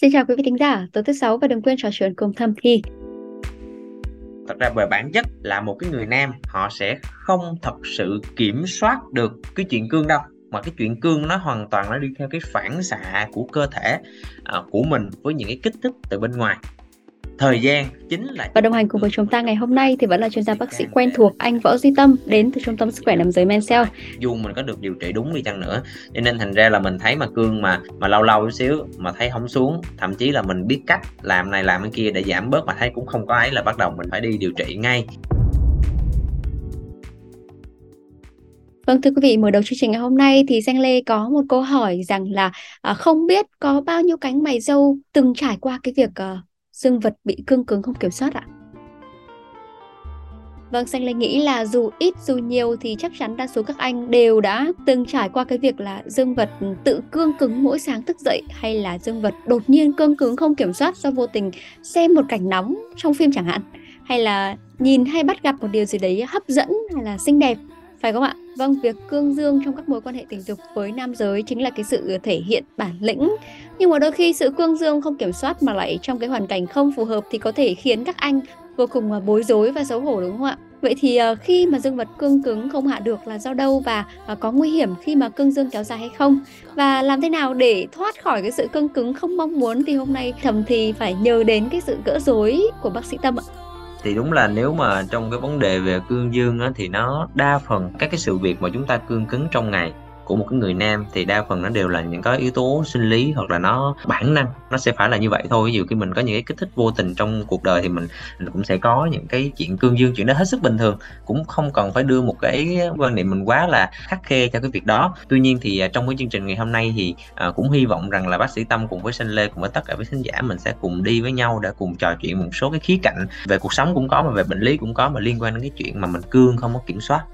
Xin chào quý vị thính giả, tối thứ sáu và đừng quên trò chuyện cùng Thâm Thi. thật ra về bản chất là một cái người nam họ sẽ không thật sự kiểm soát được cái chuyện cương đâu mà cái chuyện cương nó hoàn toàn nó đi theo cái phản xạ của cơ thể à, của mình với những cái kích thích từ bên ngoài thời gian chính là và đồng hành cùng với chúng ta ngày hôm nay thì vẫn là chuyên gia bác sĩ quen thuộc anh Võ Duy Tâm đến từ trung tâm sức khỏe nam giới Mencell dù mình có được điều trị đúng đi chăng nữa cho nên thành ra là mình thấy mà cương mà mà lâu lâu chút xíu mà thấy không xuống thậm chí là mình biết cách làm này làm cái kia để giảm bớt mà thấy cũng không có ấy là bắt đầu mình phải đi điều trị ngay. Vâng thưa quý vị, mở đầu chương trình ngày hôm nay thì Danh Lê có một câu hỏi rằng là à, không biết có bao nhiêu cánh mày râu từng trải qua cái việc uh, dương vật bị cương cứng không kiểm soát ạ? Vâng, Xanh Lê nghĩ là dù ít dù nhiều thì chắc chắn đa số các anh đều đã từng trải qua cái việc là dương vật tự cương cứng mỗi sáng thức dậy hay là dương vật đột nhiên cương cứng không kiểm soát do vô tình xem một cảnh nóng trong phim chẳng hạn hay là nhìn hay bắt gặp một điều gì đấy hấp dẫn hay là xinh đẹp phải không ạ? Vâng, việc cương dương trong các mối quan hệ tình dục với nam giới chính là cái sự thể hiện bản lĩnh. Nhưng mà đôi khi sự cương dương không kiểm soát mà lại trong cái hoàn cảnh không phù hợp thì có thể khiến các anh vô cùng bối rối và xấu hổ đúng không ạ? Vậy thì ờ, khi mà dương vật cương cứng không hạ được là do đâu và ờ, có nguy hiểm khi mà cương dương kéo dài hay không? Và làm thế nào để thoát khỏi cái sự cương cứng không mong muốn thì hôm nay thầm thì phải nhờ đến cái sự gỡ rối của bác sĩ Tâm ạ thì đúng là nếu mà trong cái vấn đề về cương dương á, thì nó đa phần các cái sự việc mà chúng ta cương cứng trong ngày của một cái người nam thì đa phần nó đều là những cái yếu tố sinh lý hoặc là nó bản năng nó sẽ phải là như vậy thôi. Ví dụ khi mình có những cái kích thích vô tình trong cuộc đời thì mình, mình cũng sẽ có những cái chuyện cương dương chuyện đó hết sức bình thường cũng không cần phải đưa một cái quan niệm mình quá là khắc khe cho cái việc đó. Tuy nhiên thì à, trong cái chương trình ngày hôm nay thì à, cũng hy vọng rằng là bác sĩ tâm cùng với sinh lê cùng với tất cả các khán giả mình sẽ cùng đi với nhau để cùng trò chuyện một số cái khía cạnh về cuộc sống cũng có mà về bệnh lý cũng có mà liên quan đến cái chuyện mà mình cương không có kiểm soát.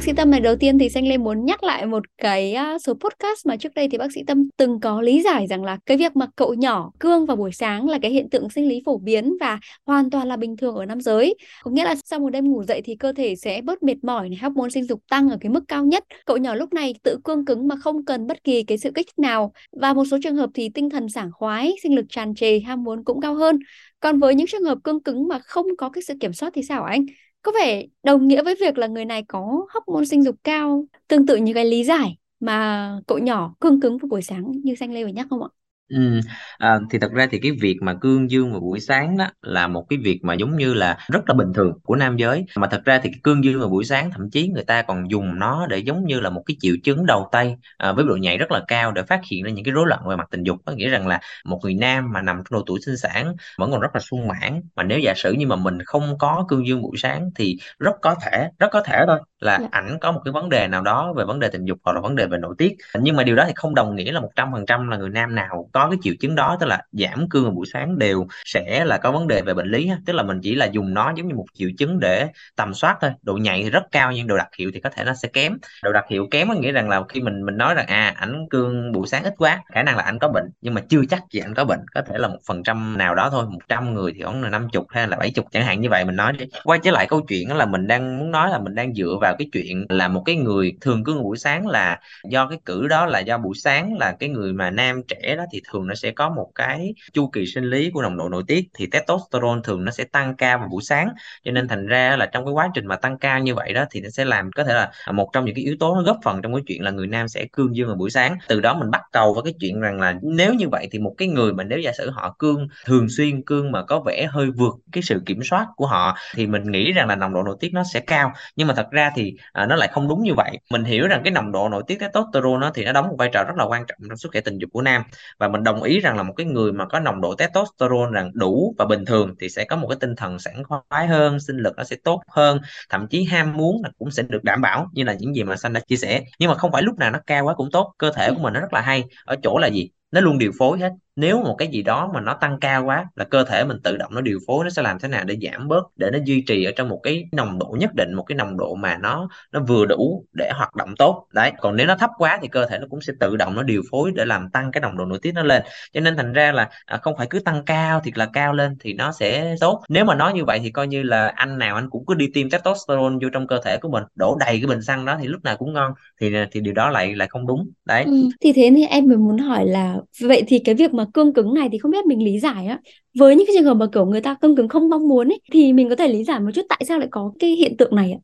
Bác sĩ Tâm này đầu tiên thì Xanh Lê muốn nhắc lại một cái số podcast mà trước đây thì bác sĩ Tâm từng có lý giải rằng là cái việc mà cậu nhỏ cương vào buổi sáng là cái hiện tượng sinh lý phổ biến và hoàn toàn là bình thường ở nam giới. Có nghĩa là sau một đêm ngủ dậy thì cơ thể sẽ bớt mệt mỏi này, hormone sinh dục tăng ở cái mức cao nhất. Cậu nhỏ lúc này tự cương cứng mà không cần bất kỳ cái sự kích thích nào và một số trường hợp thì tinh thần sảng khoái, sinh lực tràn trề, ham muốn cũng cao hơn. Còn với những trường hợp cương cứng mà không có cái sự kiểm soát thì sao anh? Có vẻ đồng nghĩa với việc là người này có hóc môn sinh dục cao, tương tự như cái lý giải mà cậu nhỏ cương cứng vào buổi sáng như xanh lê vừa nhắc không ạ? Ừ, à, thì thật ra thì cái việc mà cương dương vào buổi sáng đó là một cái việc mà giống như là rất là bình thường của nam giới mà thật ra thì cái cương dương vào buổi sáng thậm chí người ta còn dùng nó để giống như là một cái triệu chứng đầu tay à, với độ nhạy rất là cao để phát hiện ra những cái rối loạn về mặt tình dục có nghĩa rằng là một người nam mà nằm trong độ tuổi sinh sản vẫn còn rất là sung mãn mà nếu giả sử như mà mình không có cương dương buổi sáng thì rất có thể rất có thể thôi là. Dạ. ảnh có một cái vấn đề nào đó về vấn đề tình dục hoặc là vấn đề về nội tiết nhưng mà điều đó thì không đồng nghĩa là một trăm phần trăm là người nam nào có có cái triệu chứng đó, tức là giảm cương vào buổi sáng đều sẽ là có vấn đề về bệnh lý tức là mình chỉ là dùng nó giống như một triệu chứng để tầm soát thôi. Độ nhạy thì rất cao nhưng độ đặc hiệu thì có thể nó sẽ kém. Độ đặc hiệu kém có nghĩa rằng là khi mình mình nói rằng à ảnh cương buổi sáng ít quá, khả năng là anh có bệnh, nhưng mà chưa chắc gì anh có bệnh. Có thể là một phần trăm nào đó thôi, một trăm người thì khoảng là năm chục hay là bảy chục, chẳng hạn như vậy mình nói đi. Quay trở lại câu chuyện là mình đang muốn nói là mình đang dựa vào cái chuyện là một cái người thường cương buổi sáng là do cái cử đó là do buổi sáng là cái người mà nam trẻ đó thì thường nó sẽ có một cái chu kỳ sinh lý của nồng độ nội tiết thì testosterone thường nó sẽ tăng cao vào buổi sáng. Cho nên thành ra là trong cái quá trình mà tăng cao như vậy đó thì nó sẽ làm có thể là à, một trong những cái yếu tố nó góp phần trong cái chuyện là người nam sẽ cương dương vào buổi sáng. Từ đó mình bắt đầu với cái chuyện rằng là nếu như vậy thì một cái người mà nếu giả sử họ cương thường xuyên cương mà có vẻ hơi vượt cái sự kiểm soát của họ thì mình nghĩ rằng là nồng độ nội tiết nó sẽ cao. Nhưng mà thật ra thì à, nó lại không đúng như vậy. Mình hiểu rằng cái nồng độ nội tiết testosterone nó thì nó đóng một vai trò rất là quan trọng trong sức khỏe tình dục của nam. Và mình đồng ý rằng là một cái người mà có nồng độ testosterone rằng đủ và bình thường thì sẽ có một cái tinh thần sảng khoái hơn, sinh lực nó sẽ tốt hơn. Thậm chí ham muốn là cũng sẽ được đảm bảo, như là những gì mà xanh đã chia sẻ. Nhưng mà không phải lúc nào nó cao quá cũng tốt, cơ thể của mình nó rất là hay. Ở chỗ là gì? Nó luôn điều phối hết nếu một cái gì đó mà nó tăng cao quá là cơ thể mình tự động nó điều phối nó sẽ làm thế nào để giảm bớt để nó duy trì ở trong một cái nồng độ nhất định một cái nồng độ mà nó nó vừa đủ để hoạt động tốt. Đấy còn nếu nó thấp quá thì cơ thể nó cũng sẽ tự động nó điều phối để làm tăng cái nồng độ nội tiết nó lên. Cho nên thành ra là à, không phải cứ tăng cao thiệt là cao lên thì nó sẽ tốt. Nếu mà nói như vậy thì coi như là anh nào anh cũng cứ đi tiêm testosterone vô trong cơ thể của mình đổ đầy cái bình xăng đó thì lúc nào cũng ngon thì à, thì điều đó lại lại không đúng. Đấy. Ừ. thì thế thì em mới muốn hỏi là vậy thì cái việc mà cương cứng này thì không biết mình lý giải á. Với những cái trường hợp mà kiểu người ta cương cứng không mong muốn ấy thì mình có thể lý giải một chút tại sao lại có cái hiện tượng này ạ?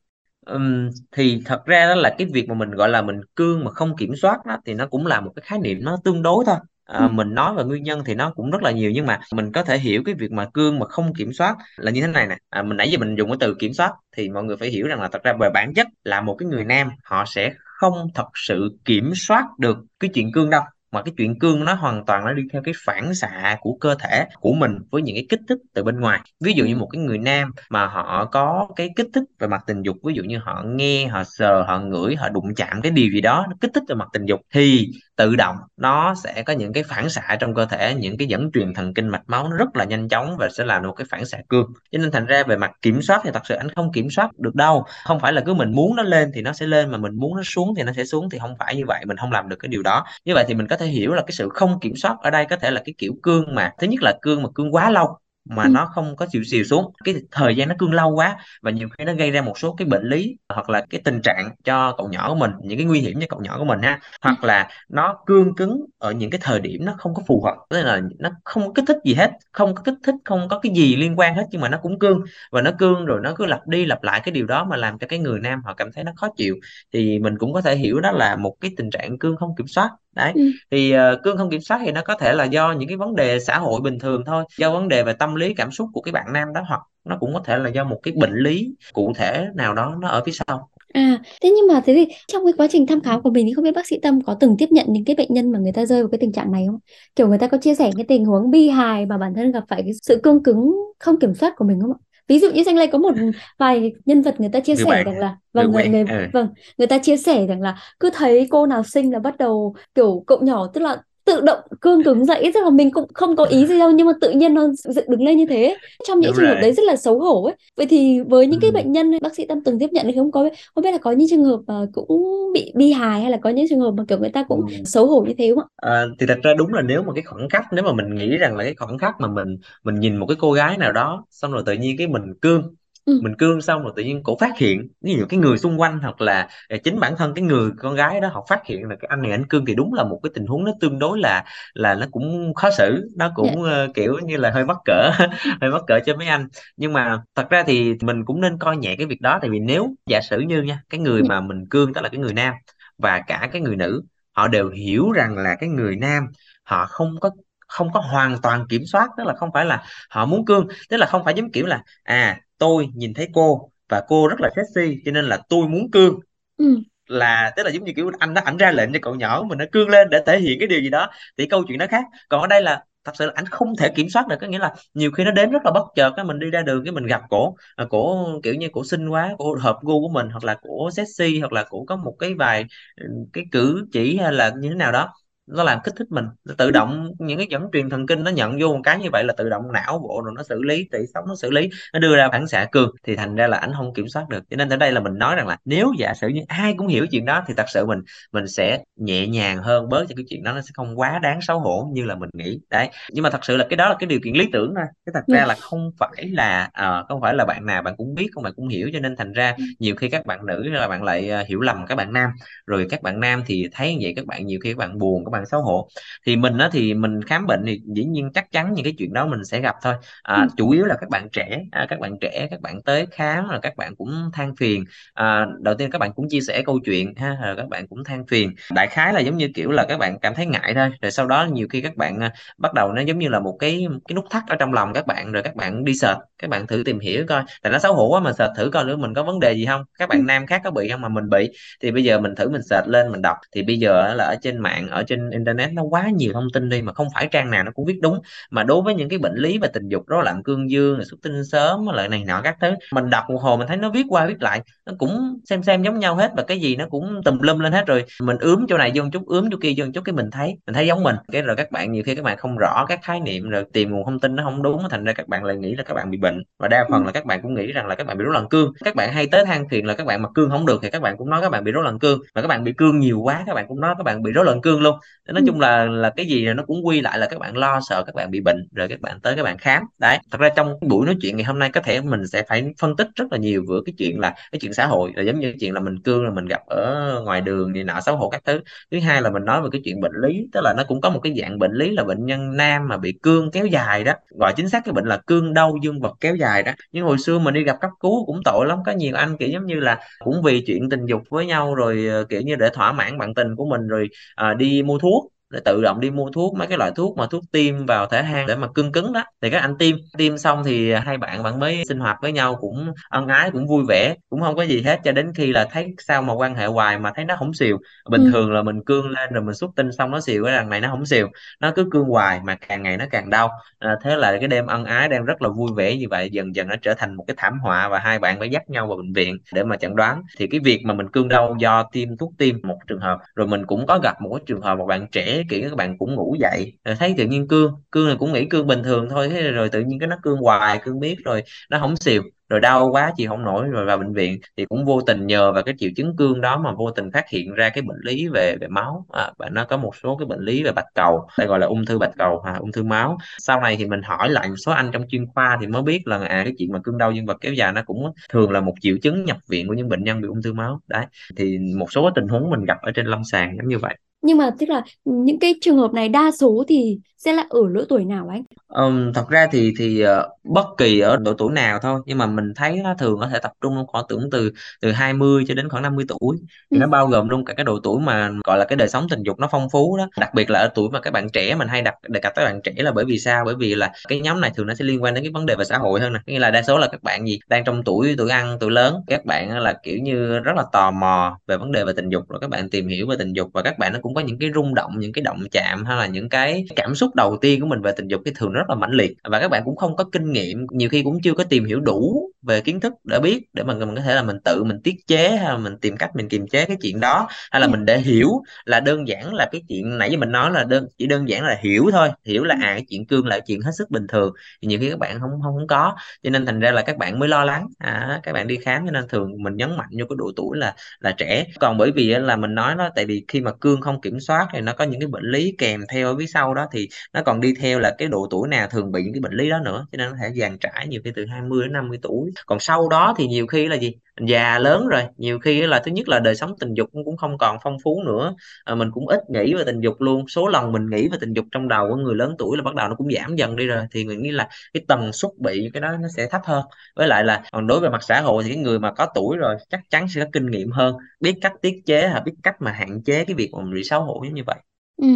Um, thì thật ra đó là cái việc mà mình gọi là mình cương mà không kiểm soát đó thì nó cũng là một cái khái niệm nó tương đối thôi. À, ừ. mình nói về nguyên nhân thì nó cũng rất là nhiều nhưng mà mình có thể hiểu cái việc mà cương mà không kiểm soát là như thế này nè. À, mình nãy giờ mình dùng cái từ kiểm soát thì mọi người phải hiểu rằng là thật ra về bản chất là một cái người nam họ sẽ không thật sự kiểm soát được cái chuyện cương đâu mà cái chuyện cương nó hoàn toàn nó đi theo cái phản xạ của cơ thể của mình với những cái kích thích từ bên ngoài. Ví dụ như ừ. một cái người nam mà họ có cái kích thích về mặt tình dục ví dụ như họ nghe họ sờ họ ngửi họ đụng chạm cái điều gì đó nó kích thích về mặt tình dục thì tự động nó sẽ có những cái phản xạ trong cơ thể những cái dẫn truyền thần kinh mạch máu nó rất là nhanh chóng và sẽ làm một cái phản xạ cương. Cho nên thành ra về mặt kiểm soát thì thật sự anh không kiểm soát được đâu. Không phải là cứ mình muốn nó lên thì nó sẽ lên mà mình muốn nó xuống thì nó sẽ xuống thì không phải như vậy mình không làm được cái điều đó. Như vậy thì mình có thể hiểu là cái sự không kiểm soát ở đây có thể là cái kiểu cương mà thứ nhất là cương mà cương quá lâu mà ừ. nó không có chịu xìu xuống cái thời gian nó cương lâu quá và nhiều khi nó gây ra một số cái bệnh lý hoặc là cái tình trạng cho cậu nhỏ của mình những cái nguy hiểm cho cậu nhỏ của mình ha. Hoặc là nó cương cứng ở những cái thời điểm nó không có phù hợp tức là nó không có kích thích gì hết không có kích thích không có cái gì liên quan hết nhưng mà nó cũng cương và nó cương rồi nó cứ lặp đi lặp lại cái điều đó mà làm cho cái người nam họ cảm thấy nó khó chịu. Thì mình cũng có thể hiểu đó là một cái tình trạng cương không kiểm soát đấy ừ. thì uh, cương không kiểm soát thì nó có thể là do những cái vấn đề xã hội bình thường thôi do vấn đề về tâm lý cảm xúc của cái bạn nam đó hoặc nó cũng có thể là do một cái bệnh lý cụ thể nào đó nó ở phía sau À, thế nhưng mà thế thì trong cái quá trình thăm khám của mình thì không biết bác sĩ Tâm có từng tiếp nhận những cái bệnh nhân mà người ta rơi vào cái tình trạng này không? Kiểu người ta có chia sẻ cái tình huống bi hài mà bản thân gặp phải cái sự cương cứng không kiểm soát của mình không ạ? Ví dụ như danh lây có một vài nhân vật người ta chia sẻ rằng là vâng người, người ừ. vâng người ta chia sẻ rằng là cứ thấy cô nào sinh là bắt đầu kiểu cậu nhỏ tức là tự động cương cứng dậy tức là mình cũng không có ý gì đâu nhưng mà tự nhiên nó dựng đứng lên như thế trong những Đúng trường hợp đấy rất là xấu hổ ấy vậy thì với những ừ. cái bệnh nhân bác sĩ tâm từng tiếp nhận thì không có không biết là có những trường hợp uh, cũng bị bi hài hay là có những trường hợp mà kiểu người ta cũng ừ. xấu hổ như thế không ạ à, thì thật ra đúng là nếu mà cái khoảnh khắc nếu mà mình nghĩ rằng là cái khoảnh khắc mà mình mình nhìn một cái cô gái nào đó xong rồi tự nhiên cái mình cương Ừ. mình cương xong rồi tự nhiên cổ phát hiện ví dụ cái người xung quanh hoặc là à, chính bản thân cái người con gái đó họ phát hiện là cái anh này anh cương thì đúng là một cái tình huống nó tương đối là là nó cũng khó xử nó cũng yeah. Dạ. uh, kiểu như là hơi mắc cỡ hơi mắc cỡ cho mấy anh nhưng mà thật ra thì mình cũng nên coi nhẹ cái việc đó tại vì nếu giả sử như nha cái người dạ. mà mình cương đó là cái người nam và cả cái người nữ họ đều hiểu rằng là cái người nam họ không có không có hoàn toàn kiểm soát tức là không phải là họ muốn cương tức là không phải giống kiểu là à tôi nhìn thấy cô và cô rất là sexy cho nên là tôi muốn cương. Ừ. là tức là giống như kiểu anh đó ảnh ra lệnh cho cậu nhỏ mình nó cương lên để thể hiện cái điều gì đó. Thì câu chuyện đó khác. Còn ở đây là thật sự là anh không thể kiểm soát được có nghĩa là nhiều khi nó đến rất là bất chợt cái mình đi ra đường cái mình gặp cổ à, cổ kiểu như cổ xinh quá cổ hợp gu của mình hoặc là cổ sexy hoặc là cổ có một cái vài ừ, cái cử chỉ hay là như thế nào đó nó làm kích thích mình nó tự động những cái dẫn truyền thần kinh nó nhận vô một cái như vậy là tự động não bộ rồi nó xử lý tủy sống nó xử lý nó đưa ra phản xạ cường thì thành ra là ảnh không kiểm soát được. Cho nên ở đây là mình nói rằng là nếu giả sử như ai cũng hiểu chuyện đó thì thật sự mình mình sẽ nhẹ nhàng hơn bớt cho cái chuyện đó nó sẽ không quá đáng xấu hổ như là mình nghĩ. Đấy nhưng mà thật sự là cái đó là cái điều kiện lý tưởng thôi. Cái thật ra là không phải là uh, không phải là bạn nào bạn cũng biết không bạn cũng hiểu cho nên thành ra nhiều khi các bạn nữ là bạn lại uh, hiểu lầm các bạn nam rồi các bạn nam thì thấy như vậy các bạn nhiều khi các bạn buồn các bạn xấu hổ. Thì mình á thì mình khám bệnh thì dĩ nhiên chắc chắn những cái chuyện đó mình sẽ gặp thôi. À, ừ. chủ yếu là các bạn trẻ à, các bạn trẻ các bạn tới khám là các bạn cũng than phiền. À, đầu tiên các bạn cũng chia sẻ câu chuyện ha rồi các bạn cũng than phiền. Đại khái là giống như kiểu là các bạn cảm thấy ngại thôi rồi sau đó nhiều khi các bạn à, bắt đầu nó giống như là một cái cái nút thắt ở trong lòng các bạn rồi các bạn đi search các bạn thử tìm hiểu coi. Tại nó xấu hổ quá mà search thử coi nữa mình có vấn đề gì không? Các bạn ừ. nam khác có bị không mà mình bị? Thì bây giờ mình thử mình search lên mình đọc. Thì bây giờ là ở trên mạng ở trên trên internet nó quá nhiều thông tin đi mà không phải trang nào nó cũng viết đúng mà đối với những cái bệnh lý về tình dục rối loạn cương dương xuất tinh sớm lại này nọ các thứ mình đọc một hồi mình thấy nó viết qua viết lại nó cũng xem xem giống nhau hết và cái gì nó cũng tùm lum lên hết rồi mình ướm chỗ này vô một chút ướm chỗ kia vô một chút cái mình thấy mình thấy giống mình cái rồi các bạn nhiều khi các bạn không rõ các khái niệm rồi tìm nguồn thông tin nó không đúng thành ra các bạn lại nghĩ là các bạn bị bệnh và đa phần là các bạn cũng nghĩ rằng là các bạn bị rối loạn cương các bạn hay tới than phiền là các bạn mà cương không được thì các bạn cũng nói các bạn bị rối loạn cương và các bạn bị cương nhiều quá các bạn cũng nói các bạn bị rối loạn cương luôn nói chung là là cái gì nó cũng quy lại là các bạn lo sợ các bạn bị bệnh rồi các bạn tới các bạn khám. Đấy thật ra trong buổi nói chuyện ngày hôm nay có thể mình sẽ phải phân tích rất là nhiều vừa cái chuyện là cái chuyện xã hội là giống như chuyện là mình cương là mình gặp ở ngoài đường thì nọ xấu hổ các thứ. Thứ hai là mình nói về cái chuyện bệnh lý tức là nó cũng có một cái dạng bệnh lý là bệnh nhân nam mà bị cương kéo dài đó. Gọi chính xác cái bệnh là cương đau dương vật kéo dài đó. Nhưng hồi xưa mình đi gặp cấp cứu cũng tội lắm có nhiều anh kiểu giống như là cũng vì chuyện tình dục với nhau rồi ờ, kiểu như để thỏa mãn bạn tình của mình rồi à, đi mua thuốc cool. Để tự động đi mua thuốc mấy cái loại thuốc mà thuốc tiêm vào thể hang để mà cưng cứng đó. Thì các anh tiêm tiêm xong thì hai bạn bạn mới sinh hoạt với nhau cũng ân ái cũng vui vẻ cũng không có gì hết. Cho đến khi là thấy sao mà quan hệ hoài mà thấy nó không xìu. Bình ừ. thường là mình cương lên rồi mình xuất tinh xong nó xìu cái đằng này nó không xìu. Nó cứ cương hoài mà càng ngày nó càng đau. À, thế là cái đêm ân ái đang rất là vui vẻ như vậy. Dần dần nó trở thành một cái thảm họa và hai bạn phải dắt nhau vào bệnh viện để mà chẩn đoán. Thì cái việc mà mình cương đau do tiêm thuốc tiêm một trường hợp. Rồi mình cũng có gặp một cái trường hợp một bạn trẻ kiểu các bạn cũng ngủ dậy rồi thấy tự nhiên cương cương này cũng nghĩ cương bình thường thôi thế rồi tự nhiên cái nó cương hoài cương biết rồi nó không xìu rồi đau quá chịu không nổi rồi vào bệnh viện thì cũng vô tình nhờ vào cái triệu chứng cương đó mà vô tình phát hiện ra cái bệnh lý về về máu. À, và nó có một số cái bệnh lý về bạch cầu đây gọi là ung thư bạch cầu à, ung thư máu. Sau này thì mình hỏi lại một số anh trong chuyên khoa thì mới biết là à cái chuyện mà cương đau dương vật kéo dài nó cũng thường là một triệu chứng nhập viện của những bệnh nhân bị ung thư máu. Đấy thì một số tình huống mình gặp ở trên lâm sàng giống như vậy nhưng mà tức là những cái trường hợp này đa số thì sẽ là ở lứa tuổi nào anh? Um, thật ra thì thì uh, bất kỳ ở độ tuổi nào thôi nhưng mà mình thấy nó thường có thể tập trung khoảng tưởng từ từ 20 cho đến khoảng 50 tuổi thì ừ. nó bao gồm luôn cả cái độ tuổi mà gọi là cái đời sống tình dục nó phong phú đó đặc biệt là ở tuổi mà các bạn trẻ mình hay đặt đề cập tới bạn trẻ là bởi vì sao bởi vì là cái nhóm này thường nó sẽ liên quan đến cái vấn đề về xã hội hơn nè nghĩa là đa số là các bạn gì đang trong tuổi tuổi ăn tuổi lớn các bạn là kiểu như rất là tò mò về vấn đề về tình dục rồi các bạn tìm hiểu về tình dục và các bạn nó cũng có những cái rung động những cái động chạm hay là những cái cảm xúc đầu tiên của mình về tình dục cái thường rất là mãnh liệt và các bạn cũng không có kinh nghiệm nhiều khi cũng chưa có tìm hiểu đủ về kiến thức để biết để mà mình có thể là mình tự mình tiết chế hay là mình tìm cách mình kiềm chế cái chuyện đó hay là ừ. mình để hiểu là đơn giản là cái chuyện nãy giờ mình nói là đơn chỉ đơn giản là hiểu thôi hiểu là ừ. à cái chuyện cương là chuyện hết sức bình thường thì nhiều khi các bạn không không không có cho nên thành ra là các bạn mới lo lắng à, các bạn đi khám cho nên thường mình nhấn mạnh vô cái độ tuổi là là trẻ còn bởi vì là mình nói đó tại vì khi mà cương không kiểm soát thì nó có những cái bệnh lý kèm theo ở phía sau đó thì nó còn đi theo là cái độ tuổi nào thường bị những cái bệnh lý đó nữa cho nên nó thể dàn trải nhiều khi từ 20 đến 50 tuổi. Còn sau đó thì nhiều khi là gì? Mình già lớn rồi nhiều khi là thứ nhất là đời sống tình dục cũng không còn phong phú nữa. À, mình cũng ít nghĩ về tình dục luôn. Số lần mình nghĩ về tình dục trong đầu của người lớn tuổi là bắt đầu nó cũng giảm dần đi rồi thì mình nghĩ là cái tần suất bị cái đó nó sẽ thấp hơn. Với lại là còn đối với mặt xã hội thì cái người mà có tuổi rồi chắc chắn sẽ có kinh nghiệm hơn biết cách tiết chế hay biết cách mà hạn chế cái việc mà mình bị xấu hổ như vậy. Ừ,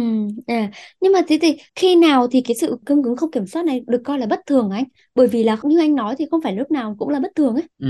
à, nhưng mà thế thì khi nào thì cái sự cương cứng không kiểm soát này được coi là bất thường anh? Bởi vì là như anh nói thì không phải lúc nào cũng là bất thường ấy. Ừ.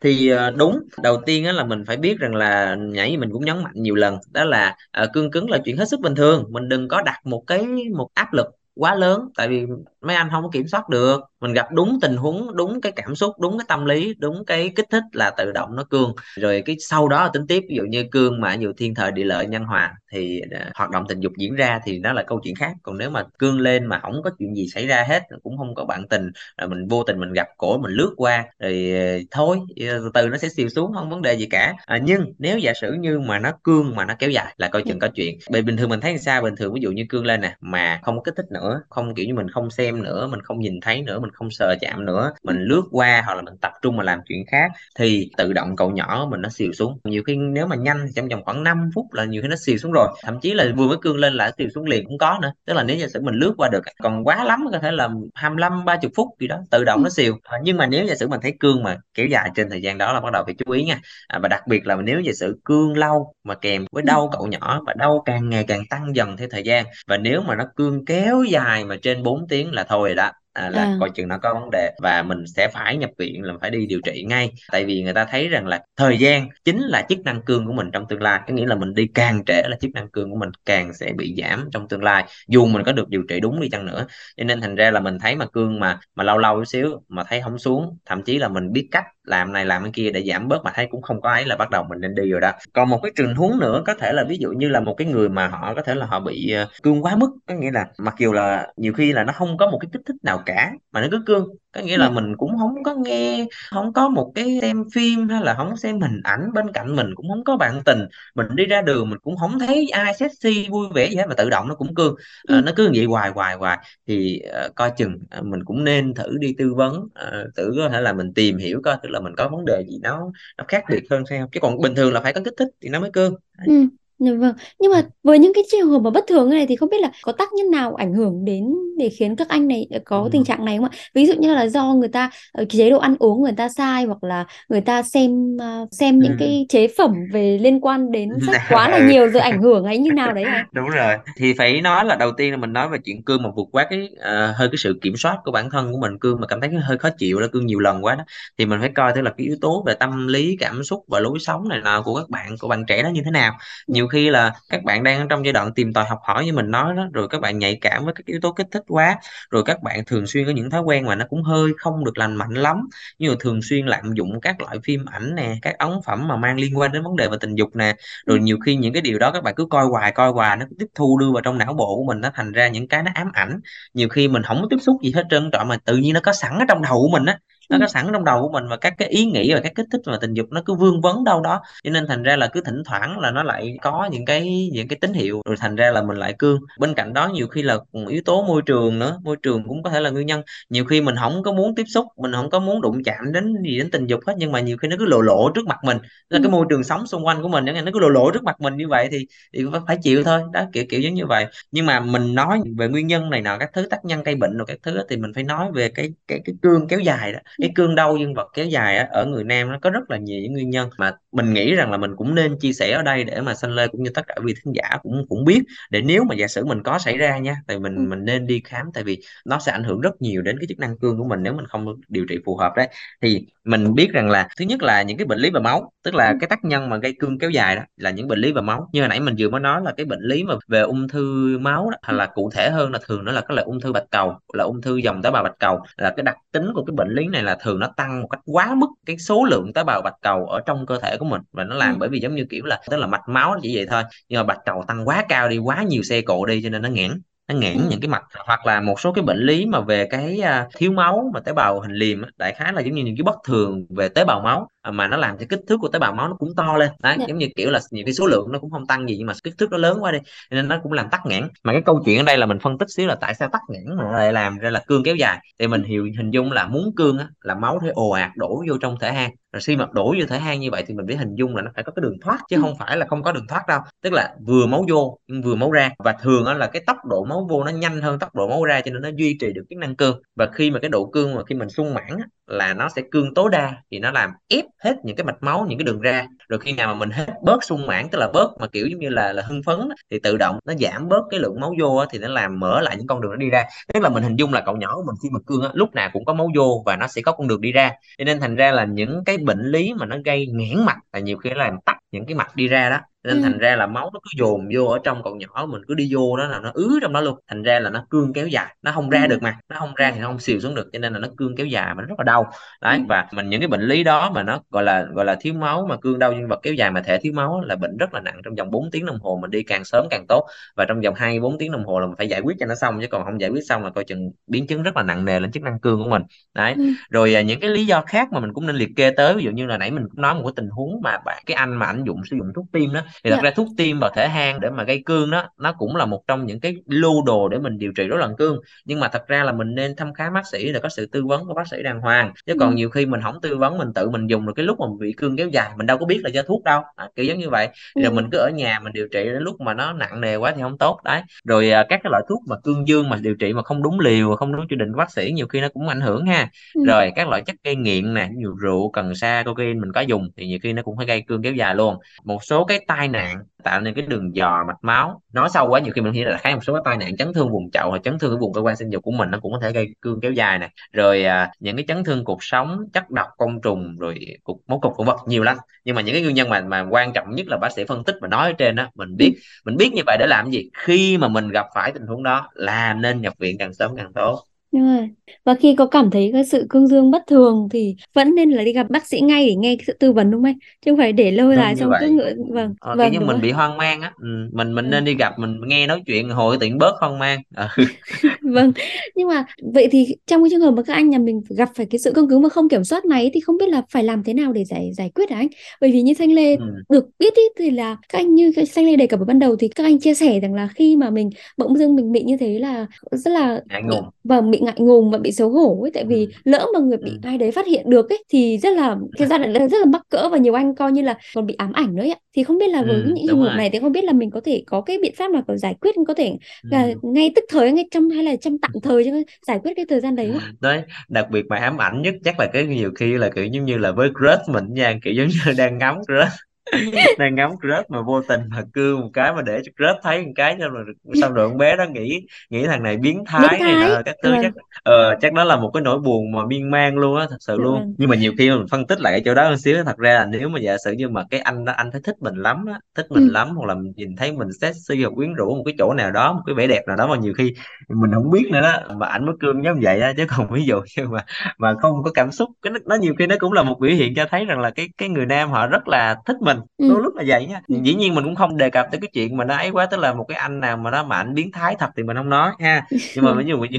Thì ờ, đúng đầu tiên á là mình phải biết rằng là nhảy mình cũng nhấn mạnh nhiều lần đó là ờ, cương cứng là chuyện hết sức bình thường mình đừng có đặt một cái một áp lực quá lớn tại vì mấy anh không có kiểm soát được mình gặp đúng tình huống đúng cái cảm xúc đúng cái tâm lý đúng cái kích thích là tự động nó cương. Rồi cái sau đó tính tiếp ví dụ như cương mà nhiều thiên thời địa lợi nhân hòa thì à, hoạt động tình dục diễn ra thì nó là câu chuyện khác. Còn nếu mà cương lên mà không có chuyện gì xảy ra hết cũng không có bạn tình rồi mình vô tình mình gặp cổ mình lướt qua rồi à, thôi à, từ từ nó sẽ xìu xuống không vấn đề gì cả. À, nhưng nếu giả sử như mà nó cương mà nó kéo dài là coi chừng có chuyện. Bởi bình thường mình thấy sao? Bình thường ví dụ như cương lên nè mà không có kích thích nữa không kiểu như mình không xem nữa mình không nhìn thấy nữa mình không sờ chạm nữa mình lướt qua hoặc là mình tập trung mà làm chuyện khác thì tự động cậu nhỏ mình nó xìu xuống. Nhiều khi nếu mà nhanh thì trong vòng khoảng 5 phút là nhiều khi nó xìu xuống rồi. Thậm chí là vừa mới cương lên là xìu xuống liền cũng có nữa. Tức là nếu giả sử mình lướt qua được còn quá lắm có thể là 25 30 phút gì đó tự động nó xìu. À, nhưng mà nếu giả sử mình thấy cương mà kéo dài trên thời gian đó là bắt đầu phải chú ý nha. À, và đặc biệt là nếu giả sử cương lâu mà kèm với đau cậu nhỏ và đau càng ngày càng tăng dần theo thời gian và nếu mà nó cương kéo dài mà trên 4 tiếng là thôi rồi đó à, là à. coi chừng nó có vấn đề và mình sẽ phải nhập viện là phải đi điều trị ngay. Tại vì người ta thấy rằng là thời gian chính là chức năng cương của mình trong tương lai. Có nghĩa là mình đi càng trễ là chức năng cương của mình càng sẽ bị giảm trong tương lai. Dù mình có được điều trị đúng đi chăng nữa. Cho nên thành ra là mình thấy mà cương mà mà lâu lâu chút xíu mà thấy không xuống thậm chí là mình biết cách làm này làm cái kia để giảm bớt mà thấy cũng không có ấy là bắt đầu mình nên đi rồi đó. Còn một cái trường huống nữa có thể là ví dụ như là một cái người mà họ có thể là họ bị ờ, cương quá mức có nghĩa là mặc dù là nhiều khi là nó không có một cái kích thích nào cả mà nó cứ cương có nghĩa là dạ. mình cũng không có nghe không có một cái xem phim hay là không xem hình ảnh bên cạnh mình cũng không có bạn tình. Mình đi ra đường mình cũng không thấy ai sexy vui vẻ gì hết mà tự động nó cũng cương. Ờ, ừ. nó cứ vậy hoài hoài hoài. Thì ờ, coi chừng mình cũng nên thử đi tư vấn thử có thể là mình tìm hiểu coi là mình có vấn đề gì nó nó khác biệt hơn sao chứ còn bình thường là phải có kích thích thì nó mới cương. Ừ, dạ vâng. Nhưng mà với những cái trường hợp mà bất thường này thì không biết là có tác nhân nào ảnh hưởng đến để khiến các anh này có tình Ừ. trạng này không ạ? Ví dụ như là do người ta ờ, chế độ ăn uống người ta sai hoặc là người ta xem ờ, xem những Ừ. cái chế phẩm về liên quan đến sách quá là nhiều rồi ảnh hưởng ấy như nào đấy hả? đúng rồi thì phải nói là đầu tiên là mình nói về chuyện cương mà vượt quá cái ờ, hơi cái sự kiểm soát của bản thân của mình cương mà cảm thấy hơi khó chịu là cương nhiều lần quá đó thì mình phải coi thử là cái yếu tố về tâm lý cảm xúc và lối sống này nào của các bạn của bạn trẻ đó như thế nào Dạ. Nhiều khi là các bạn đang trong giai đoạn tìm tòi học hỏi như mình nói đó rồi các bạn nhạy cảm với các yếu tố kích thích quá rồi các bạn thường xuyên có những thói quen mà nó cũng hơi không được lành mạnh lắm. Như là thường xuyên lạm dụng các loại phim ảnh nè các ấn phẩm mà mang liên quan đến vấn đề về tình dục nè Ừ, rồi nhiều khi những cái điều đó các bạn cứ coi hoài coi hoài nó tiếp thu đưa vào trong não bộ của mình nó thành ra những cái nó ám ảnh. Nhiều khi mình không có tiếp xúc gì hết trơn trọi mà tự nhiên nó có sẵn ở trong đầu của mình á nó có sẵn trong đầu của mình và các cái ý nghĩ và các kích thích và tình dục nó cứ vương vấn đâu đó. Cho nên thành ra là cứ thỉnh thoảng là nó lại có những cái những cái tín hiệu rồi thành ra là mình lại cương bên cạnh đó nhiều khi là yếu tố môi trường nữa môi trường cũng có thể là nguyên nhân. Nhiều khi mình không có muốn tiếp xúc mình không có muốn đụng chạm đến gì đến tình dục hết nhưng mà nhiều khi nó cứ lộ lộ trước mặt mình. Là cái ừ, môi trường sống xung quanh của mình nó cứ lộ lộ trước mặt mình như vậy thì thì phải chịu thôi. Đó kiểu kiểu giống như vậy. Nhưng mà mình nói về nguyên nhân này nào các thứ tác nhân gây bệnh rồi các thứ á, thì mình phải nói về cái cái cái cương kéo dài đó cái cương đau dương vật kéo dài á, ở người nam nó có rất là nhiều những nguyên nhân mà mình nghĩ rằng là mình cũng nên chia sẻ ở đây để mà Sanh Lê cũng như tất cả quý thính giả cũng cũng biết. Để nếu mà giả sử mình có xảy ra nha thì ừ, mình mình nên đi khám tại vì nó sẽ ảnh hưởng rất nhiều đến cái chức năng cương của mình nếu mình không điều trị phù hợp đấy. Thì mình biết rằng là thứ nhất là những cái bệnh lý về máu tức ừ, là cái tác nhân mà gây cương kéo dài đó là những bệnh lý về máu. Như hồi nãy mình vừa mới nói là cái bệnh lý mà về ung thư máu đó, hay ừ, là cụ thể hơn là thường nó là cái loại ung thư bạch cầu là ung thư dòng tế bào bạch cầu là cái đặc tính của cái bệnh lý này là thường nó tăng một cách quá mức cái số lượng tế bào bạch cầu ở trong cơ thể của mình. Và nó ừ, làm bởi vì giống như kiểu là tức là mạch máu nó chỉ vậy thôi nhưng mà bạch cầu tăng quá cao đi quá nhiều xe cộ đi cho nên nó nghẽn nó nghẽn ừ, những cái mạch. Hoặc là một số cái bệnh lý mà về cái à, thiếu máu mà tế bào hình liềm đại khái là giống như những cái bất thường về tế bào máu mà nó làm cho kích thước của tế bào máu nó cũng to lên. Đấy dạ, giống như kiểu là nhiều cái số lượng nó cũng không tăng gì nhưng mà kích thước nó lớn quá đi nên nó cũng làm tắc nghẽn. Mà cái câu chuyện ở đây là mình phân tích xíu là tại sao tắc nghẽn mà lại làm ra là cương kéo dài. Thì mình hiểu hình dung là muốn cương á, là máu phải ồ ạt đổ vô trong thể hang. Rồi khi mà đổ vô thể hang như vậy thì mình phải hình dung là nó phải có cái đường thoát chứ ừ, không phải là không có đường thoát đâu. Tức là vừa máu vô nhưng vừa máu ra. Và thường á là cái tốc độ máu vô nó nhanh hơn tốc độ máu ra cho nên nó duy trì được chức năng cương. Và khi mà cái độ cương mà khi mình sung mãn là nó sẽ cương tối đa thì nó làm ép hết những cái mạch máu, những cái đường ra. Rồi khi nào mà mình hết bớt sung mãn, tức là bớt mà, kiểu giống như là là hưng phấn thì tự động nó giảm bớt cái lượng máu vô thì nó làm mở lại những con đường nó đi ra. Tức là mình hình dung là cậu nhỏ của mình khi mà cương lúc nào cũng có máu vô và nó sẽ có con đường đi ra. Cho nên thành ra là những cái bệnh lý mà nó gây nghẽn mạch là nhiều khi nó làm tắt những cái mạch đi ra đó nên thành ra là máu nó cứ dồn vô ở trong cậu nhỏ mình cứ đi vô đó là nó ứ trong đó luôn. Thành ra là nó cương kéo dài nó không ra được mà nó không ra thì nó không xìu xuống được cho nên là nó cương kéo dài mà nó rất là đau. Đấy và mình những cái bệnh lý đó mà nó gọi là gọi là thiếu máu mà cương đau dương vật kéo dài mà thể thiếu máu là bệnh rất là nặng trong vòng 4 tiếng đồng hồ mình đi càng sớm càng tốt. Và trong vòng 2 4 tiếng đồng hồ là mình phải giải quyết cho nó xong chứ còn không giải quyết xong là coi chừng biến chứng rất là nặng nề lên chức năng cương của mình. Đấy rồi à, những cái lý do khác mà mình cũng nên liệt kê tới ví dụ như là nãy mình cũng nói một cái tình huống mà bạn cái anh mà anh dụng sử dụng thuốc tiêm đó thì thật dạ, ra thuốc tiêm vào thể hang để mà gây cương đó nó cũng là một trong những cái lưu đồ để mình điều trị rối loạn cương. Nhưng mà thật ra là mình nên thăm khám bác sĩ để có sự tư vấn của bác sĩ đàng hoàng. Chứ ừ, còn nhiều khi mình không tư vấn mình tự mình dùng rồi cái lúc mà mình bị cương kéo dài mình đâu có biết là do thuốc đâu. À, kiểu giống như vậy. Rồi ừ, mình cứ ở nhà mình điều trị đến lúc mà nó nặng nề quá thì không tốt. Đấy. Rồi à, các cái loại thuốc mà cương dương mà điều trị mà không đúng liều không đúng chỉ định của bác sĩ nhiều khi nó cũng ảnh hưởng ha. Ừ, rồi các loại chất gây nghiện nè như rượu cần sa cocaine mình có dùng thì nhiều khi nó cũng phải gây cương kéo dài luôn. Một số cái tai tai nạn tạo nên cái đường dò mạch máu. Nói sâu quá nhiều khi mình nghĩ là khá một số cái tai nạn chấn thương vùng chậu hoặc chấn thương cái vùng cơ quan sinh dục của mình nó cũng có thể gây cương kéo dài này rồi à, những cái chấn thương cuộc sống chất độc côn trùng rồi cục mối cục của vật nhiều lắm. Nhưng mà những cái nguyên nhân mà mà quan trọng nhất là bác sĩ phân tích và nói ở trên đó mình biết mình biết như vậy để làm gì. Khi mà mình gặp phải tình huống đó là nên nhập viện càng sớm càng tốt. Đúng rồi. Và khi có cảm thấy cái sự cương dương bất thường thì vẫn nên là đi gặp bác sĩ ngay để nghe cái sự tư vấn đúng không anh? Chứ không phải để lâu đúng dài cứ vậy ngựa vâng, ờ, kiểu vâng như mình rồi. bị hoang mang á ừ, mình mình nên Vâng. đi gặp mình nghe nói chuyện hồi tiện bớt hoang mang Ờ, Vâng, nhưng mà vậy thì trong cái trường hợp mà các anh nhà mình gặp phải cái sự cương cứng mà không kiểm soát này thì không biết là phải làm thế nào để giải giải quyết hả anh? Bởi vì như Thanh Lê ừ, được biết ý, thì là các anh như Thanh Lê đề cập ở ban đầu thì các anh chia sẻ rằng là khi mà mình bỗng dưng mình bị như thế là rất là ngại ngùng và bị ngại ngùng và bị xấu hổ ấy tại ừ, vì lỡ mà người bị ừ. ai đấy phát hiện được ấy thì rất là cái giai đoạn đấy rất là mắc cỡ và nhiều anh coi như là còn bị ám ảnh nữa ấy. Thì không biết là với ừ, những trường hợp này thì không biết là mình có thể có cái biện pháp nào có giải quyết có thể là ừ. ngay tức thời ngay trong hay là trong tạm thời cho giải quyết cái thời gian đấy ạ? đấy đặc biệt mà ám ảnh nhất chắc là cái nhiều khi là kiểu giống như là với crush mình nha kiểu giống như đang ngắm crush đang ngắm crush mà vô tình mà cưa một cái mà để cho crush thấy một cái xong rồi xong rồi con bé đó nghĩ nghĩ thằng này biến Biến thái này nọ các thứ Vâng, chắc ờ, chắc đó là một cái nỗi buồn mà miên man luôn á thật sự dạ luôn. vâng. nhưng mà nhiều khi mình phân tích lại cái chỗ đó một xíu thật ra là nếu mà giả sử như mà cái anh đó anh thấy thích mình lắm á thích mình Ừ, lắm hoặc là mình nhìn thấy mình sexy hoặc quyến rũ một cái chỗ nào đó một cái vẻ đẹp nào đó mà nhiều khi mình không biết nữa đó mà ảnh mới cương giống vậy á chứ còn ví dụ như mà mà không có cảm xúc cái nó, nó nhiều khi nó cũng là một biểu hiện cho thấy rằng là cái cái người nam họ rất là thích mình ừ, đôi lúc là vậy nha. Ừ, dĩ nhiên mình cũng không đề cập tới cái chuyện mà nó ấy quá tức là một cái anh nào mà nó mà biến thái thật thì mình không nói ha. Nhưng mà ví dụ như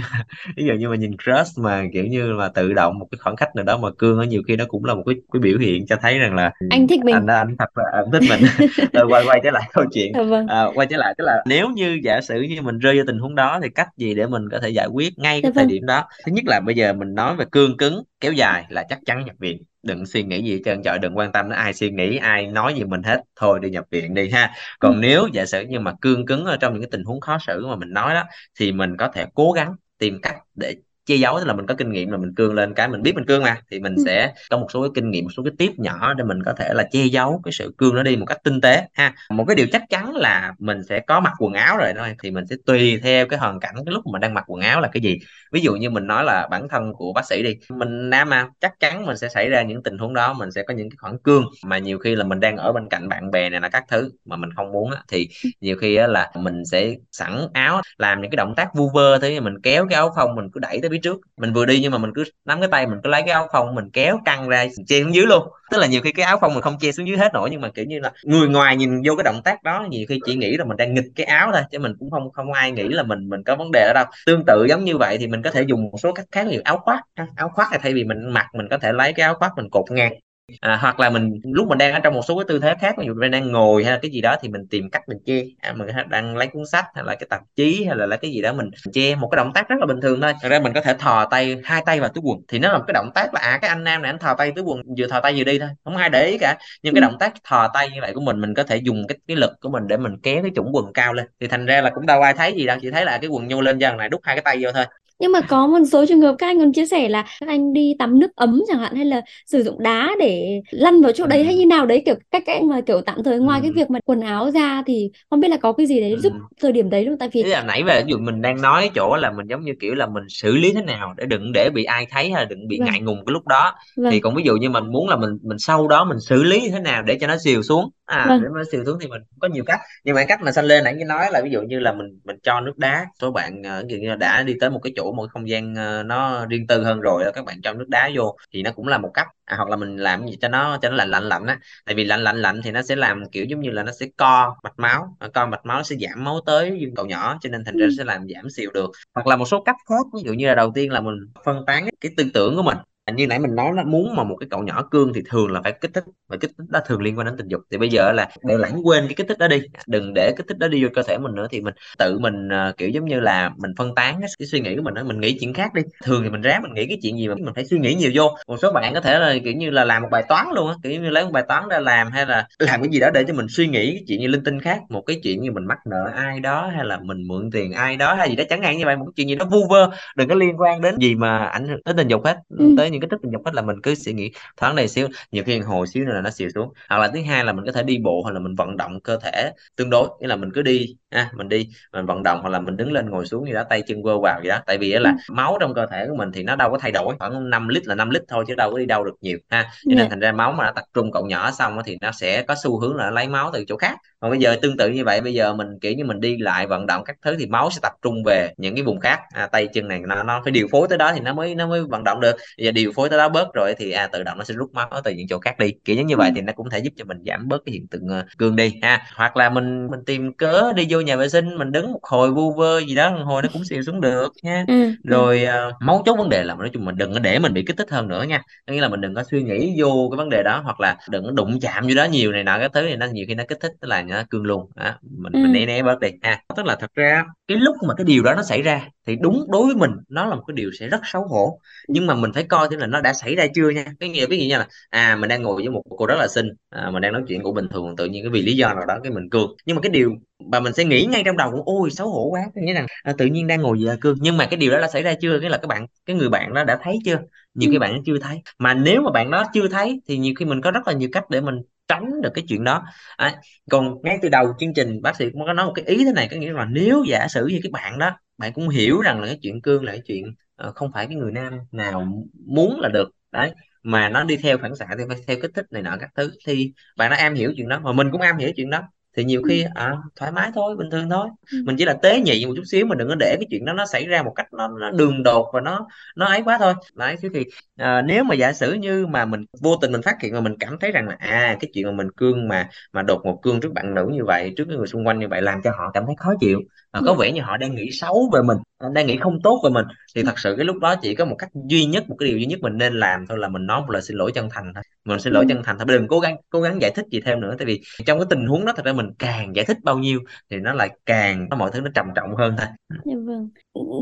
ví dụ như mà nhìn crush mà kiểu như mà tự động một cái khoảng cách nào đó mà cương á nhiều khi nó cũng là một cái cái biểu hiện cho thấy rằng là ừ, Anh thích mình. anh anh thật là anh thích mình. Rồi quay quay trở lại câu chuyện. Dạ vâng, à, quay trở lại tức là nếu như giả sử như mình rơi vào tình huống đó thì cách gì để mình có thể giải quyết ngay dạ cái thời vâng. điểm đó? Thứ nhất là bây giờ mình nói về cương cứng kéo dài là chắc chắn nhập viện đừng suy nghĩ gì hết trơn trời đừng quan tâm đến ai suy nghĩ ai nói gì mình hết. Thôi đi nhập viện đi ha. Ừ, còn nếu giả sử như mà cương cứng ở trong những cái tình huống khó xử mà mình nói đó thì mình có thể cố gắng tìm cách để che giấu tức là mình có kinh nghiệm là mình cương lên cái mình biết mình cương mà thì mình ừ, sẽ có một số cái kinh nghiệm một số cái tiếp nhỏ để mình có thể là che giấu cái sự cương nó đi một cách tinh tế ha. Một cái điều chắc chắn là mình sẽ có mặc quần áo rồi thôi thì mình sẽ tùy theo cái hoàn cảnh cái lúc mình đang mặc quần áo là cái gì. Ví dụ như mình nói là bản thân của bác sĩ đi mình nam mà chắc chắn mình sẽ xảy ra những tình huống đó mình sẽ có những cái khoảng cương. Mà nhiều khi là mình đang ở bên cạnh bạn bè này là các thứ mà mình không muốn á, thì nhiều khi á, là mình sẽ sẵn áo làm những cái động tác vu vơ thế mình kéo cái áo phông mình cứ đẩy tới phía trước. Mình vừa đi nhưng mà mình cứ nắm cái tay, mình cứ lấy cái áo phông mình kéo căng ra mình che xuống dưới luôn. Tức là nhiều khi cái áo phông mình không che xuống dưới hết nổi nhưng mà, kiểu như là, người ngoài nhìn vô cái động tác đó, nhiều khi chỉ nghĩ là mình đang nghịch cái áo thôi, chứ mình cũng không không ai nghĩ là mình mình có vấn đề ở đâu. Tương tự giống như vậy thì mình có thể dùng một số cách khác như áo khoác áo khoác là thay vì mình mặc, mình có thể lấy cái áo khoác mình cột ngang à, hoặc là mình lúc mình đang ở trong một số cái tư thế khác ví dụ mình đang ngồi hay là cái gì đó thì mình tìm cách mình che. À, mình đang lấy cuốn sách hay là cái tạp chí hay là lấy cái gì đó mình che. Một cái động tác rất là bình thường thôi. Thật ra mình có thể thò tay hai tay vào túi quần. Thì nó là một cái động tác là à cái anh nam này anh thò tay túi quần vừa thò tay vừa đi thôi. Không ai để ý cả. Nhưng ừ. cái động tác thò tay như vậy của mình mình có thể dùng cái cái lực của mình để mình kéo cái chủng quần cao lên. Thì thành ra là cũng đâu ai thấy gì đâu chỉ thấy là cái quần nhô lên dần này đút hai cái tay vô thôi Nhưng mà có một số trường hợp các anh còn chia sẻ là các anh đi tắm nước ấm chẳng hạn hay là sử dụng đá để lăn vào chỗ đấy hay ừ. như nào đấy kiểu cách các anh mà kiểu tạm thời ngoài cái Ừ. việc mà quần áo ra thì không biết là có cái gì đấy giúp Ừ. thời điểm đấy không? Tại vì ý là nãy về ví dụ mình đang nói chỗ là mình giống như kiểu là mình xử lý thế nào để đừng để bị ai thấy hay là đừng bị vâng, ngại ngùng cái lúc đó thì vâng, còn ví dụ như mình muốn là mình mình sau đó mình xử lý thế nào để cho nó xìu xuống à để vâng, nó xìu xuống thì mình có nhiều cách nhưng mà cách mà xanh lên nãy như nói là ví dụ như là mình mình cho nước đá số bạn uh, như đã đi tới một cái chỗ một cái không gian ờ, nó riêng tư hơn rồi các bạn cho nước đá vô thì nó cũng là một cách. À, hoặc là mình làm gì cho nó cho nó lạnh lạnh lạnh á. Tại vì lạnh lạnh lạnh thì nó sẽ làm kiểu giống như là nó sẽ co mạch máu à, co mạch máu sẽ giảm máu tới dương cầu nhỏ cho nên thành ừ, ra sẽ làm giảm xìu được. Hoặc là một số cách khác ví dụ như là đầu tiên là mình phân tán cái tư tưởng của mình như nãy mình nói là muốn mà một cái cậu nhỏ cương thì thường là phải kích thích và kích thích đó thường liên quan đến tình dục. Thì bây giờ là để lãng quên cái kích thích đó đi đừng để kích thích đó đi vô cơ thể mình nữa thì mình tự mình à, kiểu giống như là mình phân tán cái, cái suy nghĩ của mình đó mình nghĩ chuyện khác đi. Thường thì mình ráng mình nghĩ cái chuyện gì mà mình phải suy nghĩ nhiều vô. Một số bạn có thể là kiểu như là làm một bài toán luôn á kiểu như lấy một bài toán ra làm hay là làm cái gì đó để cho mình suy nghĩ cái chuyện như linh tinh khác một cái chuyện như mình mắc nợ ai đó hay là mình mượn tiền ai đó hay gì đó chẳng hạn như vậy một cái chuyện gì đó vu vơ đừng có liên quan đến gì mà ảnh hưởng tới tình dục hết ừ. tới những kích thích tình dục hết là mình cứ suy nghĩ thoáng này xíu nhiều khi hồi xíu nữa là nó xìu xuống hoặc là thứ hai là mình có thể đi bộ hoặc là mình vận động cơ thể tương đối nghĩa là mình cứ đi ha mình đi mình vận động hoặc là mình đứng lên ngồi xuống gì đó tay chân vơ vào gì đó tại vì là ừ. máu trong cơ thể của mình thì nó đâu có thay đổi khoảng 5 lít là 5 lít thôi chứ đâu có đi đâu được nhiều ha cho nên yeah. Dạ. thành ra máu mà nó tập trung cậu nhỏ xong thì nó sẽ có xu hướng là lấy máu từ chỗ khác còn bây giờ tương tự như vậy bây giờ mình kiểu như mình đi lại vận động các thứ thì máu sẽ tập trung về những cái vùng khác à, tay chân này nó, nó phải điều phối tới đó thì nó mới nó mới vận động được bây giờ điều phối tới đó bớt rồi thì à, tự động nó sẽ rút máu từ những chỗ khác đi kiểu như vậy ừ. thì nó cũng thể giúp cho mình giảm bớt cái hiện tượng cương đi ha hoặc là mình mình tìm cớ đi vô nhà vệ sinh mình đứng một hồi vu vơ gì đó một hồi nó cũng xìu xuống được nha ừ. ừ. rồi uh, mấu chốt vấn đề là nói chung mình đừng có để mình bị kích thích hơn nữa nha nghĩa là mình đừng có suy nghĩ vô cái vấn đề đó hoặc là đừng có đụng chạm vô đó nhiều này nọ cái thứ thì nó nhiều khi nó kích thích là nó cương luôn đó. mình ừ. mình né né bớt đi ha. Tức là thật ra cái lúc mà cái điều đó nó xảy ra thì đúng đối với mình nó là một cái điều sẽ rất xấu hổ. Nhưng mà mình phải coi thế là nó đã xảy ra chưa nha. Cái nghĩa ví dụ như là à mình đang ngồi với một cô rất là xinh à, mình đang nói chuyện của bình thường tự nhiên cái vì lý do nào đó cái mình cương. Nhưng mà cái điều mà mình sẽ nghĩ ngay trong đầu cũng ôi xấu hổ quá. Nghĩa rằng à, tự nhiên đang ngồi về cương. Nhưng mà cái điều đó đã xảy ra chưa? Cái là các bạn cái người bạn đó đã thấy chưa? Nhiều ừ. khi bạn chưa thấy. Mà nếu mà bạn đó chưa thấy thì nhiều khi mình có rất là nhiều cách để mình tránh được cái chuyện đó. À, còn ngay từ đầu chương trình bác sĩ cũng có nói một cái ý thế này có nghĩa là nếu giả sử như cái bạn đó bạn cũng hiểu rằng là cái chuyện cương là cái chuyện uh, không phải cái người nam nào muốn là được đấy mà nó đi theo phản xạ thì phải theo kích thích này nọ các thứ thì bạn đã am hiểu chuyện đó mà mình cũng am hiểu chuyện đó thì nhiều khi à, thoải mái thôi bình thường thôi. Mình chỉ là tế nhị một chút xíu mình đừng có để cái chuyện đó nó xảy ra một cách nó, nó đường đột và nó nó ấy quá thôi. Đấy thế thì à, nếu mà giả sử như mà mình vô tình mình phát hiện mà mình cảm thấy rằng là à cái chuyện mà mình cương mà mà đột ngột cương trước bạn nữ như vậy trước cái người xung quanh như vậy làm cho họ cảm thấy khó chịu à, có vẻ như họ đang nghĩ xấu về mình đang nghĩ không tốt về mình. Thì thật sự cái lúc đó chỉ có một cách duy nhất một cái điều duy nhất mình nên làm thôi là mình nói một lời xin lỗi chân thành thôi. Mình xin lỗi chân thành thôi. Đừng cố gắng cố gắng giải thích gì thêm nữa. Tại vì trong cái tình huống đó thật ra mình càng giải thích bao nhiêu thì nó lại càng mọi thứ nó trầm trọng hơn thôi. Dạ vâng.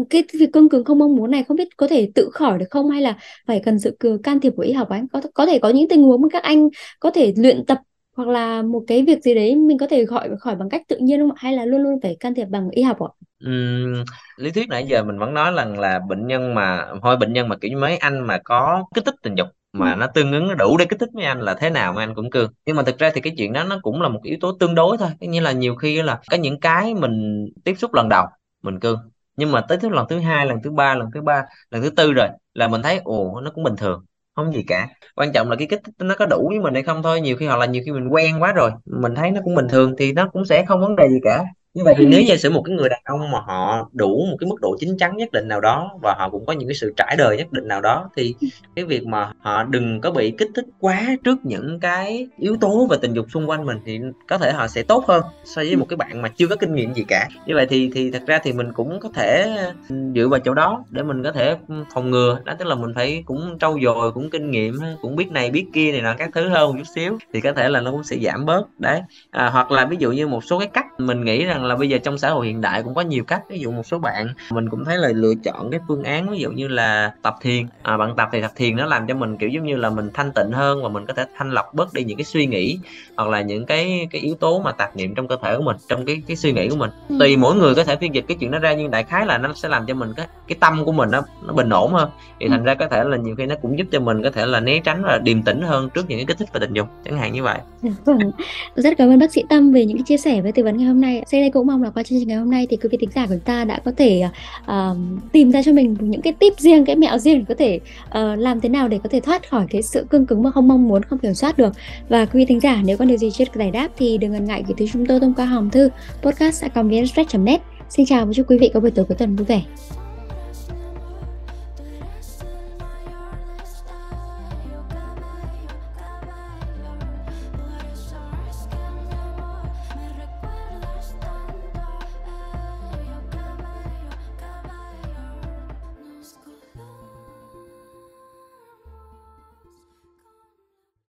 Cái việc cương cứng không mong muốn này không biết có thể tự khỏi được không? Hay là phải cần sự can thiệp của y học anh có có thể có những tình huống mà các anh có thể luyện tập hoặc là một cái việc gì đấy mình có thể gọi khỏi bằng cách tự nhiên không ạ? Hay là luôn luôn phải can thiệp bằng y học ạ? Ừm, lý thuyết nãy giờ mình vẫn nói rằng là bệnh nhân mà thôi bệnh nhân mà kiểu như mấy anh mà có kích thích tình dục mà nó tương ứng nó đủ để kích thích mấy anh là thế nào mấy anh cũng cương nhưng mà thực ra thì cái chuyện đó nó cũng là một yếu tố tương đối thôi. Như là nhiều khi là có những cái mình tiếp xúc lần đầu mình cương nhưng mà tới thứ lần thứ hai lần thứ ba lần thứ ba lần thứ tư rồi là mình thấy ồ nó cũng bình thường không gì cả. Quan trọng là cái kích thích nó có đủ với mình hay không thôi. Nhiều khi hoặc là nhiều khi mình quen quá rồi, mình thấy nó cũng bình thường thì nó cũng sẽ không vấn đề gì cả như vậy thì nếu giả sử một cái người đàn ông mà họ đủ một cái mức độ chín chắn nhất định nào đó và họ cũng có những cái sự trải đời nhất định nào đó thì cái việc mà họ đừng có bị kích thích quá trước những cái yếu tố về tình dục xung quanh mình thì có thể họ sẽ tốt hơn so với một cái bạn mà chưa có kinh nghiệm gì cả. Như vậy thì thì thật ra thì mình cũng có thể dựa vào chỗ đó để mình có thể phòng ngừa. Đó tức là mình phải cũng trau dồi cũng kinh nghiệm cũng biết này biết kia này nọ các thứ hơn một chút xíu thì có thể là nó cũng sẽ giảm bớt. Đấy. À, hoặc là ví dụ như một số cái cách mình nghĩ rằng là bây giờ trong xã hội hiện đại cũng có nhiều cách. Ví dụ một số bạn mình cũng thấy là lựa chọn cái phương án ví dụ như là tập thiền. À, bạn tập thì tập thiền nó làm cho mình kiểu giống như là mình thanh tịnh hơn và mình có thể thanh lọc bớt đi những cái suy nghĩ hoặc là những cái cái yếu tố mà tạp niệm trong cơ thể của mình trong cái cái suy nghĩ của mình. Ừ. tùy mỗi người có thể phiên dịch cái chuyện đó ra nhưng đại khái là nó sẽ làm cho mình cái cái tâm của mình nó nó bình ổn hơn. Thì ừ. thành ra có thể là nhiều khi nó cũng giúp cho mình có thể là né tránh và điềm tĩnh hơn trước những cái kích thích về tình dục. Chẳng hạn như vậy. Vâng rất cảm ơn bác sĩ tâm về những cái chia sẻ với tư vấn ngày hôm nay. Đây cũng mong là qua chương trình ngày hôm nay thì quý vị thính giả của chúng ta đã có thể uh, tìm ra cho mình những cái tip riêng, cái mẹo riêng để có thể uh, làm thế nào để có thể thoát khỏi cái sự cương cứng mà không mong muốn, không kiểm soát được. Và quý vị thính giả nếu có điều gì chưa được giải đáp thì đừng ngần ngại gửi tới chúng tôi thông qua hòm thư podcast net Xin chào và chúc quý vị có buổi tối cuối tuần vui vẻ.